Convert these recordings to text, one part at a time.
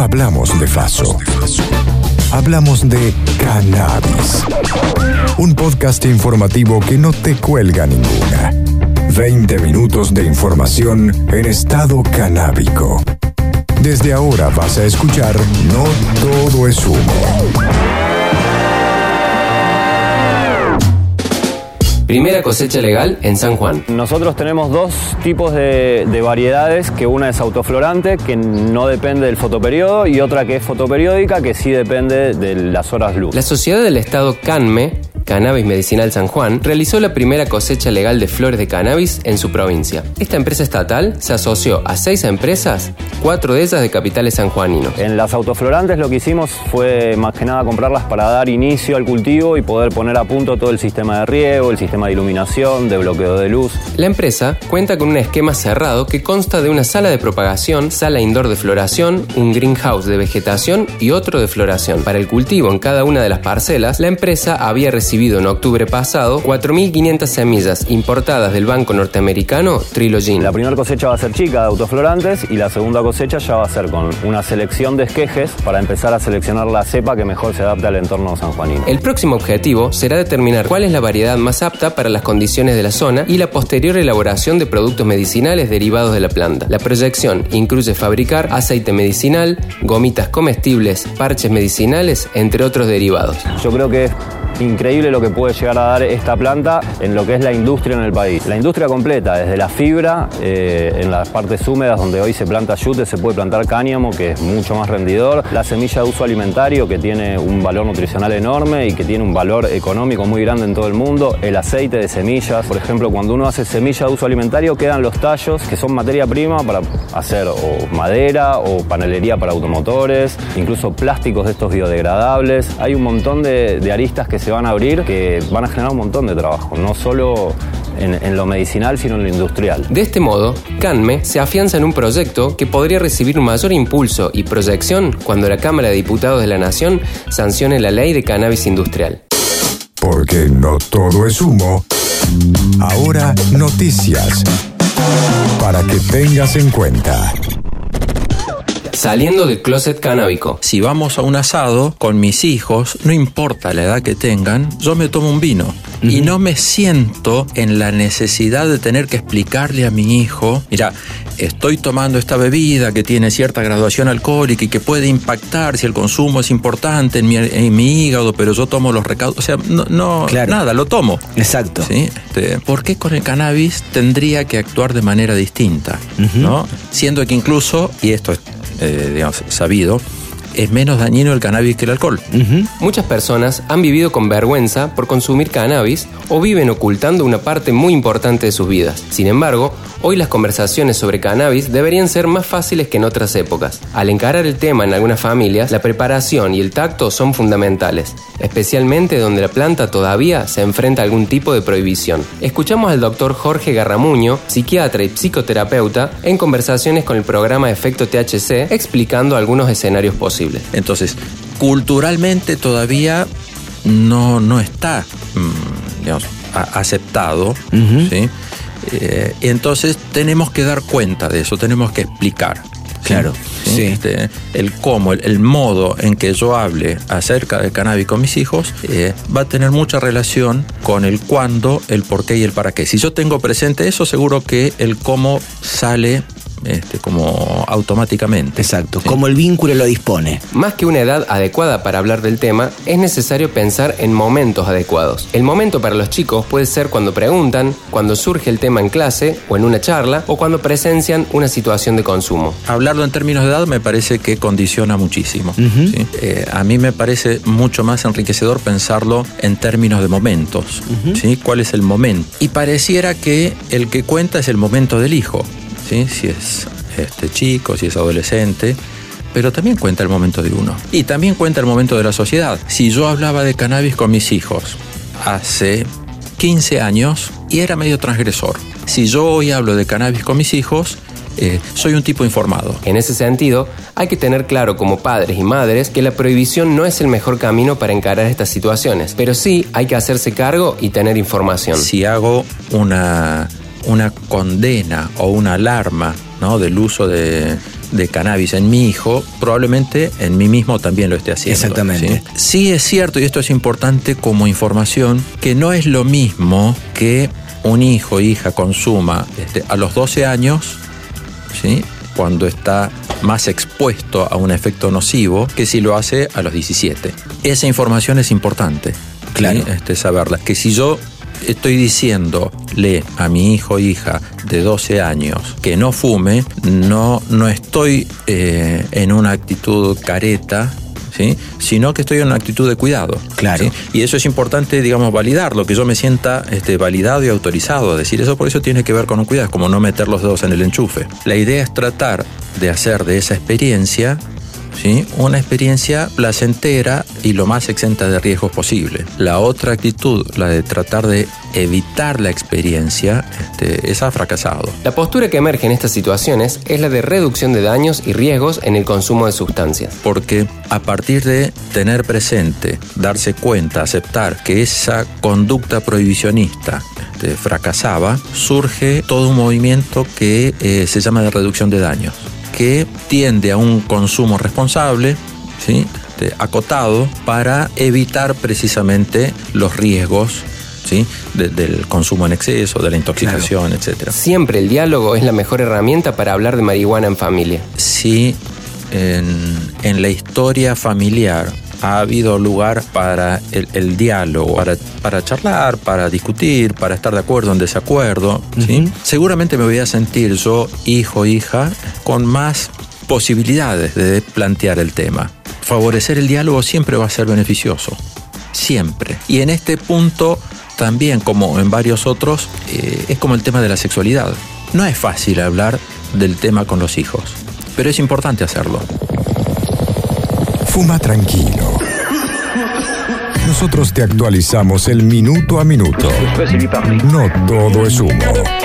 hablamos de faso. Hablamos de cannabis. Un podcast informativo que no te cuelga ninguna. 20 minutos de información en estado canábico. Desde ahora vas a escuchar No todo es humo. Primera cosecha legal en San Juan. Nosotros tenemos dos tipos de, de, variedades, que una es autoflorante, que no depende del fotoperiodo, y otra que es fotoperiódica, que sí depende de las horas luz. La Sociedad del Estado CANME Cannabis Medicinal San Juan, realizó la primera cosecha legal de flores de cannabis en su provincia. Esta empresa estatal se asoció a seis empresas, cuatro de ellas de capitales sanjuaninos. En las autoflorantes lo que hicimos fue más que nada comprarlas para dar inicio al cultivo y poder poner a punto todo el sistema de riego, el sistema de iluminación, de bloqueo de luz. La empresa cuenta con un esquema cerrado que consta de una sala de propagación, sala indoor de floración, un greenhouse de vegetación y otro de floración. Para el cultivo en cada una de las parcelas, la empresa había recibido en octubre pasado 4.500 semillas importadas del banco norteamericano Trilogin. La primera cosecha va a ser chica de autoflorantes y la segunda cosecha ya va a ser con una selección de esquejes para empezar a seleccionar la cepa que mejor se adapte al entorno sanjuanino. El próximo objetivo será determinar cuál es la variedad más apta para las condiciones de la zona y la posterior elaboración de productos medicinales derivados de la planta. La proyección incluye fabricar aceite medicinal, gomitas comestibles, parches medicinales, entre otros derivados. Yo creo que increíble lo que puede llegar a dar esta planta en lo que es la industria en el país. La industria completa, desde la fibra, eh, en las partes húmedas donde hoy se planta yute, se puede plantar cáñamo, que es mucho más rendidor, la semilla de uso alimentario, que tiene un valor nutricional enorme y que tiene un valor económico muy grande en todo el mundo, el aceite de semillas, por ejemplo, cuando uno hace semilla de uso alimentario, quedan los tallos, que son materia prima para hacer madera o panelería para automotores, incluso plásticos de estos biodegradables. Hay un montón de, de aristas que se van a abrir que van a generar un montón de trabajo, no solo en, en, lo medicinal, sino en lo industrial. De este modo, CANME se afianza en un proyecto que podría recibir un mayor impulso y proyección cuando la Cámara de Diputados de la Nación sancione la ley de cannabis industrial. Porque no todo es humo. Ahora noticias. Para que tengas en cuenta. Saliendo del closet canábico. Si vamos a un asado con mis hijos, no importa la edad que tengan, yo me tomo un vino. Uh -huh. Y no me siento en la necesidad de tener que explicarle a mi hijo, mira, estoy tomando esta bebida que tiene cierta graduación alcohólica y que puede impactar si el consumo es importante en mi, en mi hígado, pero yo tomo los recaudos. O sea, no, no claro. nada, lo tomo. Exacto. ¿Sí? Este, ¿Por qué con el cannabis tendría que actuar de manera distinta? Uh -huh. ¿no? Siendo que incluso, y esto es eh, digamos, sabido, es menos dañino el cannabis que el alcohol. Muchas personas han vivido con vergüenza por consumir cannabis o viven ocultando una parte muy importante de sus vidas. Sin embargo, hoy las conversaciones sobre cannabis deberían ser más fáciles que en otras épocas. Al encarar el tema en algunas familias, la preparación y el tacto son fundamentales, especialmente donde la planta todavía se enfrenta a algún tipo de prohibición. Escuchamos al doctor Jorge Garramuño, psiquiatra y psicoterapeuta, en conversaciones con el programa Efecto THC, explicando algunos escenarios posibles. Entonces, culturalmente todavía no, no está, digamos, a, aceptado, uh -huh. ¿sí? Eh, entonces tenemos que dar cuenta de eso, tenemos que explicar. Claro, ¿sí? sí. Este, el cómo, el, el, modo en que yo hable acerca del cannabis con mis hijos eh, va a tener mucha relación con el cuándo, el por qué y el para qué. Si yo tengo presente eso, seguro que el cómo sale este, como automáticamente. Exacto, ¿sí? como el vínculo lo dispone. Más que una edad adecuada para hablar del tema, es necesario pensar en momentos adecuados. El momento para los chicos puede ser cuando preguntan, cuando surge el tema en clase o en una charla o cuando presencian una situación de consumo. Hablarlo en términos de edad me parece que condiciona muchísimo. Uh -huh. ¿sí? eh, a mí me parece mucho más enriquecedor pensarlo en términos de momentos. Uh -huh. ¿sí? ¿Cuál es el momento? Y pareciera que el que cuenta es el momento del hijo. ¿Sí? si es este chico, si es adolescente, pero también cuenta el momento de uno. Y también cuenta el momento de la sociedad. Si yo hablaba de cannabis con mis hijos hace 15 años y era medio transgresor. Si yo hoy hablo de cannabis con mis hijos, eh, soy un tipo informado. En ese sentido, hay que tener claro como padres y madres que la prohibición no es el mejor camino para encarar estas situaciones, pero sí hay que hacerse cargo y tener información. Si hago una una condena o una alarma ¿no? del uso de, de cannabis en mi hijo, probablemente en mí mismo también lo esté haciendo. Exactamente. ¿sí? Sí es cierto, y esto es importante como información, que no es lo mismo que un hijo o hija consuma este, a los 12 años, ¿sí? cuando está más expuesto a un efecto nocivo, que si lo hace a los 17. Esa información es importante. Claro. ¿sí? Este, saberla. Que si yo estoy diciéndole a mi hijo o hija de 12 años que no fume, no, no estoy eh, en una actitud careta. ¿Sí? sino que estoy en una actitud de cuidado. Claro. ¿sí? Y eso es importante, digamos, validarlo, que yo me sienta este, validado y autorizado a decir eso, por eso tiene que ver con un cuidado, es como no meter los dedos en el enchufe. La idea es tratar de hacer de esa experiencia ¿sí? una experiencia placentera y lo más exenta de riesgos posible. La otra actitud, la de tratar de evitar la experiencia, este, esa ha fracasado. La postura que emerge en estas situaciones es la de reducción de daños y riesgos en el consumo de sustancias. Porque a partir de tener presente, darse cuenta, aceptar que esa conducta prohibicionista este, fracasaba, surge todo un movimiento que eh, se llama de reducción de daños que tiende a un consumo responsable, ¿sí? este, acotado, para evitar precisamente los riesgos ¿sí? De, del consumo en exceso, de la intoxicación, claro. etc. Siempre el diálogo es la mejor herramienta para hablar de marihuana en familia. Sí, en, en la historia familiar ha habido lugar para el, el diálogo, para, para, charlar, para discutir, para estar de acuerdo en desacuerdo. Uh -huh. Seguramente me voy a sentir yo, hijo, hija, con más posibilidades de plantear el tema. Favorecer el diálogo siempre va a ser beneficioso. Siempre. Y en este punto, también como en varios otros, eh, es como el tema de la sexualidad. No es fácil hablar del tema con los hijos, pero es importante hacerlo. Fuma tranquilo. Nosotros te actualizamos el minuto a minuto. No todo es humo.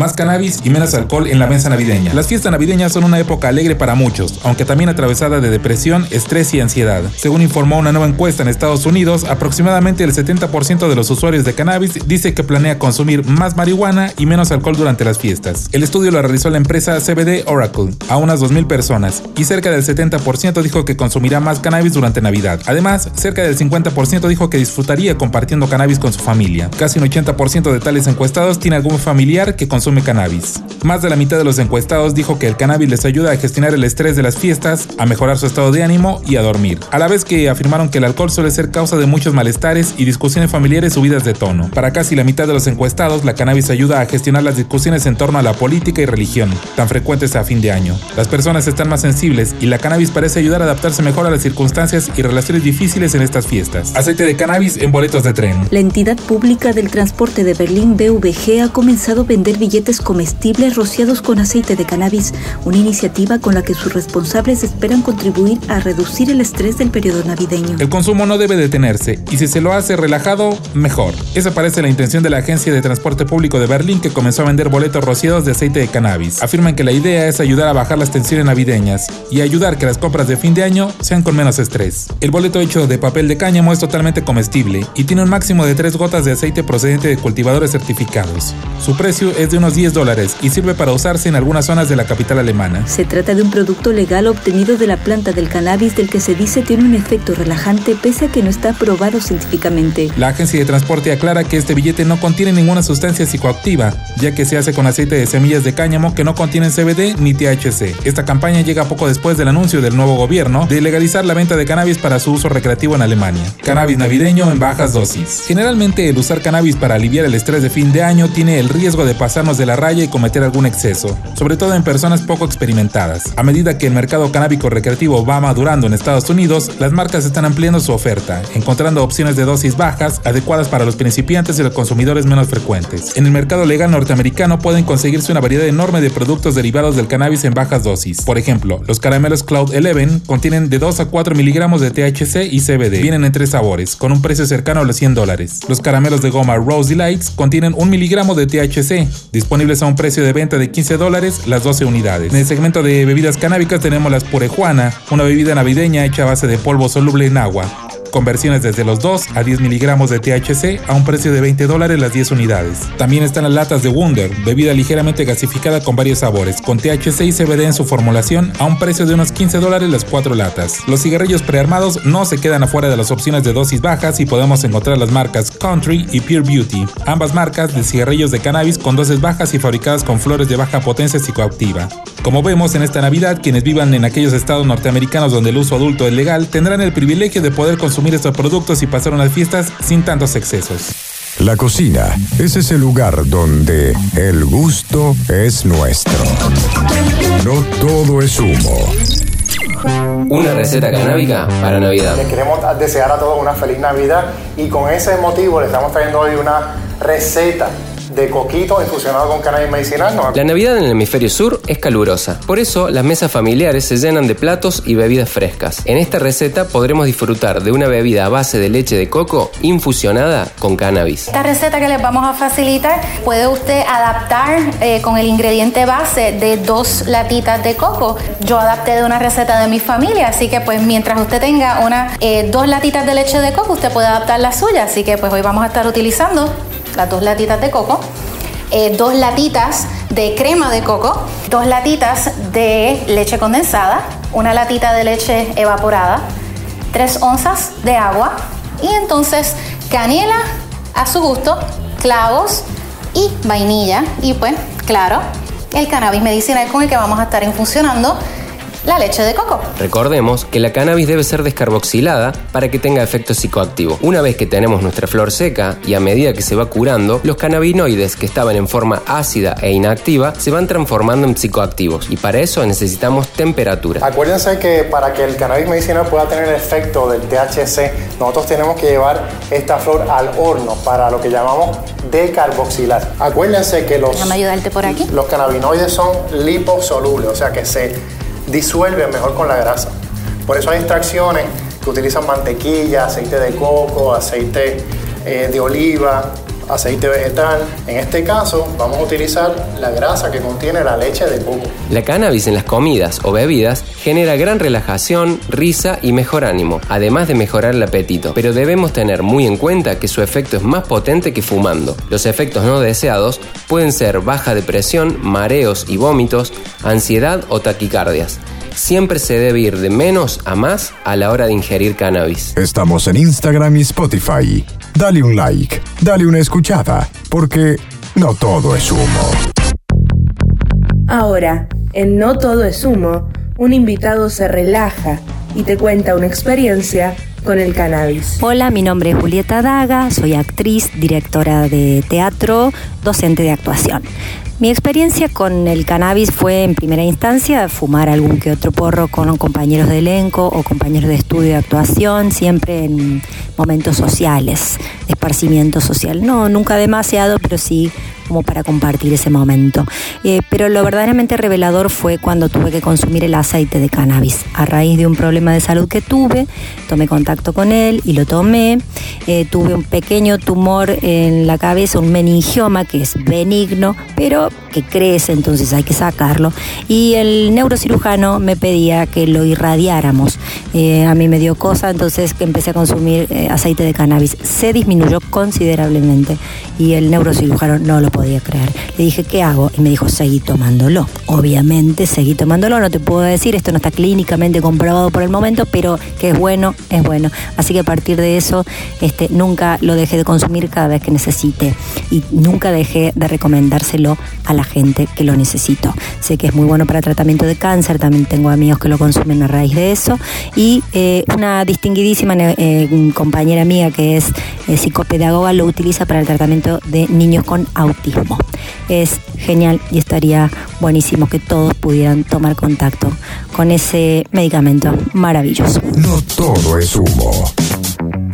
Más cannabis y menos alcohol en la mesa navideña. Las fiestas navideñas son una época alegre para muchos, aunque también atravesada de depresión, estrés y ansiedad. Según informó una nueva encuesta en Estados Unidos, aproximadamente el 70% de los usuarios de cannabis dice que planea consumir más marihuana y menos alcohol durante las fiestas. El estudio lo realizó la empresa CBD Oracle a unas 2.000 personas y cerca del 70% dijo que consumirá más cannabis durante Navidad. Además, cerca del 50% dijo que disfrutaría compartiendo cannabis con su familia. Casi un 80% de tales encuestados tiene algún familiar que consume cannabis. Más de la mitad de los encuestados dijo que el cannabis les ayuda a gestionar el estrés de las fiestas, a mejorar su estado de ánimo y a dormir. A la vez que afirmaron que el alcohol suele ser causa de muchos malestares y discusiones familiares subidas de tono. Para casi la mitad de los encuestados, la cannabis ayuda a gestionar las discusiones en torno a la política y religión, tan frecuentes a fin de año. Las personas están más sensibles y la cannabis parece ayudar a adaptarse mejor a las circunstancias y relaciones difíciles en estas fiestas. Aceite de cannabis en boletos de tren. La entidad pública del transporte de Berlín BVG ha comenzado a vender billetes comestibles rociados con aceite de cannabis, una iniciativa con la que sus responsables esperan contribuir a reducir el estrés del periodo navideño. El consumo no debe detenerse y si se lo hace relajado, mejor. Esa parece la intención de la Agencia de Transporte Público de Berlín que comenzó a vender boletos rociados de aceite de cannabis. Afirman que la idea es ayudar a bajar las tensiones navideñas y ayudar que las compras de fin de año sean con menos estrés. El boleto hecho de papel de cáñamo es totalmente comestible y tiene un máximo de 3 gotas de aceite procedente de cultivadores certificados. Su precio es de unos 10 dólares y sirve para usarse en algunas zonas de la capital alemana. Se trata de un producto legal obtenido de la planta del cannabis del que se dice tiene un efecto relajante pese a que no está probado científicamente. La agencia de transporte aclara que este billete no contiene ninguna sustancia psicoactiva, ya que se hace con aceite de semillas de cáñamo que no contienen CBD ni THC. Esta campaña llega poco después del anuncio del nuevo gobierno de legalizar la venta de cannabis para su uso recreativo en Alemania. Cannabis navideño en bajas dosis. Generalmente el usar cannabis para aliviar el estrés de fin de año tiene el riesgo de pasarnos de la raya y cometer algún exceso, sobre todo en personas poco experimentadas. A medida que el mercado canábico recreativo va madurando en Estados Unidos, las marcas están ampliando su oferta, encontrando opciones de dosis bajas adecuadas para los principiantes y los consumidores menos frecuentes. En el mercado legal norteamericano pueden conseguirse una variedad enorme de productos derivados del cannabis en bajas dosis. Por ejemplo, los caramelos Cloud 11 contienen de 2 a 4 miligramos de THC y CBD. Vienen en tres sabores, con un precio cercano a los 100 dólares. Los caramelos de goma Rose Delights contienen 1 miligramo de THC, disponibles a un precio de de 15 dólares las 12 unidades. En el segmento de bebidas canábicas tenemos las Purejuana, una bebida navideña hecha a base de polvo soluble en agua. Con versiones desde los 2 a 10 miligramos de THC a un precio de 20 dólares las 10 unidades. También están las latas de Wonder, bebida ligeramente gasificada con varios sabores, con THC y CBD en su formulación a un precio de unos 15 dólares las 4 latas. Los cigarrillos prearmados no se quedan afuera de las opciones de dosis bajas y podemos encontrar las marcas Country y Pure Beauty, ambas marcas de cigarrillos de cannabis con dosis bajas y fabricadas con flores de baja potencia psicoactiva. Como vemos en esta Navidad, quienes vivan en aquellos estados norteamericanos donde el uso adulto es legal tendrán el privilegio de poder consumir estos productos y pasar unas fiestas sin tantos excesos. La cocina es ese lugar donde el gusto es nuestro. No todo es humo. Una receta canábica para Navidad. Les queremos desear a todos una feliz Navidad y con ese motivo les estamos trayendo hoy una receta de coquito infusionado con cannabis medicinal. La Navidad en el hemisferio sur es calurosa, por eso las mesas familiares se llenan de platos y bebidas frescas. En esta receta podremos disfrutar de una bebida a base de leche de coco infusionada con cannabis. Esta receta que les vamos a facilitar puede usted adaptar eh, con el ingrediente base de dos latitas de coco. Yo adapté de una receta de mi familia, así que pues mientras usted tenga una, eh, dos latitas de leche de coco, usted puede adaptar la suya. Así que pues hoy vamos a estar utilizando las dos latitas de coco, eh, dos latitas de crema de coco, dos latitas de leche condensada, una latita de leche evaporada, tres onzas de agua y entonces canela a su gusto, clavos y vainilla y pues claro, el cannabis medicinal con el que vamos a estar infusionando la leche de coco. Recordemos que la cannabis debe ser descarboxilada para que tenga efecto psicoactivo. Una vez que tenemos nuestra flor seca y a medida que se va curando, los cannabinoides que estaban en forma ácida e inactiva se van transformando en psicoactivos y para eso necesitamos temperatura. Acuérdense que para que el cannabis medicinal pueda tener el efecto del THC, nosotros tenemos que llevar esta flor al horno para lo que llamamos decarboxilar. Acuérdense que los, ayudarte por aquí. los cannabinoides son liposolubles, o sea que se disuelven mejor con la grasa. Por eso hay extracciones que utilizan mantequilla, aceite de coco, aceite eh, de oliva, aceite vegetal. En este caso vamos a utilizar la grasa que contiene la leche de coco. La cannabis en las comidas o bebidas genera gran relajación, risa y mejor ánimo, además de mejorar el apetito. Pero debemos tener muy en cuenta que su efecto es más potente que fumando. Los efectos no deseados pueden ser baja depresión, mareos y vómitos, ansiedad o taquicardias siempre se debe ir de menos a más a la hora de ingerir cannabis. Estamos en Instagram y Spotify. Dale un like, dale una escuchada, porque no todo es humo. Ahora, en No todo es humo, un invitado se relaja y te cuenta una experiencia con el cannabis. Hola, mi nombre es Julieta Daga, soy actriz, directora de teatro, docente de actuación. Mi experiencia con el cannabis fue en primera instancia fumar algún que otro porro con compañeros de elenco o compañeros de estudio de actuación, siempre en momentos sociales, esparcimiento social. No, nunca demasiado, pero sí como para compartir ese momento. Eh, pero lo verdaderamente revelador fue cuando tuve que consumir el aceite de cannabis. A raíz de un problema de salud que tuve, tomé contacto con él y lo tomé. Eh, tuve un pequeño tumor en la cabeza, un meningioma que es benigno, pero que crece, entonces hay que sacarlo. Y el neurocirujano me pedía que lo irradiáramos. Eh, a mí me dio cosa, entonces que empecé a consumir aceite de cannabis. Se disminuyó considerablemente y el neurocirujano no lo podía creer. Le dije, ¿qué hago? Y me dijo, seguí tomándolo. Obviamente, seguí tomándolo. No te puedo decir, esto no está clínicamente comprobado por el momento, pero que es bueno, es bueno. Así que a partir de eso, este, nunca lo dejé de consumir cada vez que necesite. Y nunca dejé de recomendárselo a la gente que lo necesito. Sé que es muy bueno para tratamiento de cáncer, también tengo amigos que lo consumen a raíz de eso. Y eh, una distinguidísima eh, compañera mía que es eh, psicopedagoga lo utiliza para el tratamiento de niños con autismo. Es genial y estaría buenísimo que todos pudieran tomar contacto con ese medicamento maravilloso. No todo es humo.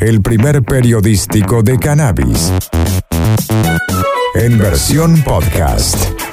El primer periodístico de cannabis. En versión podcast.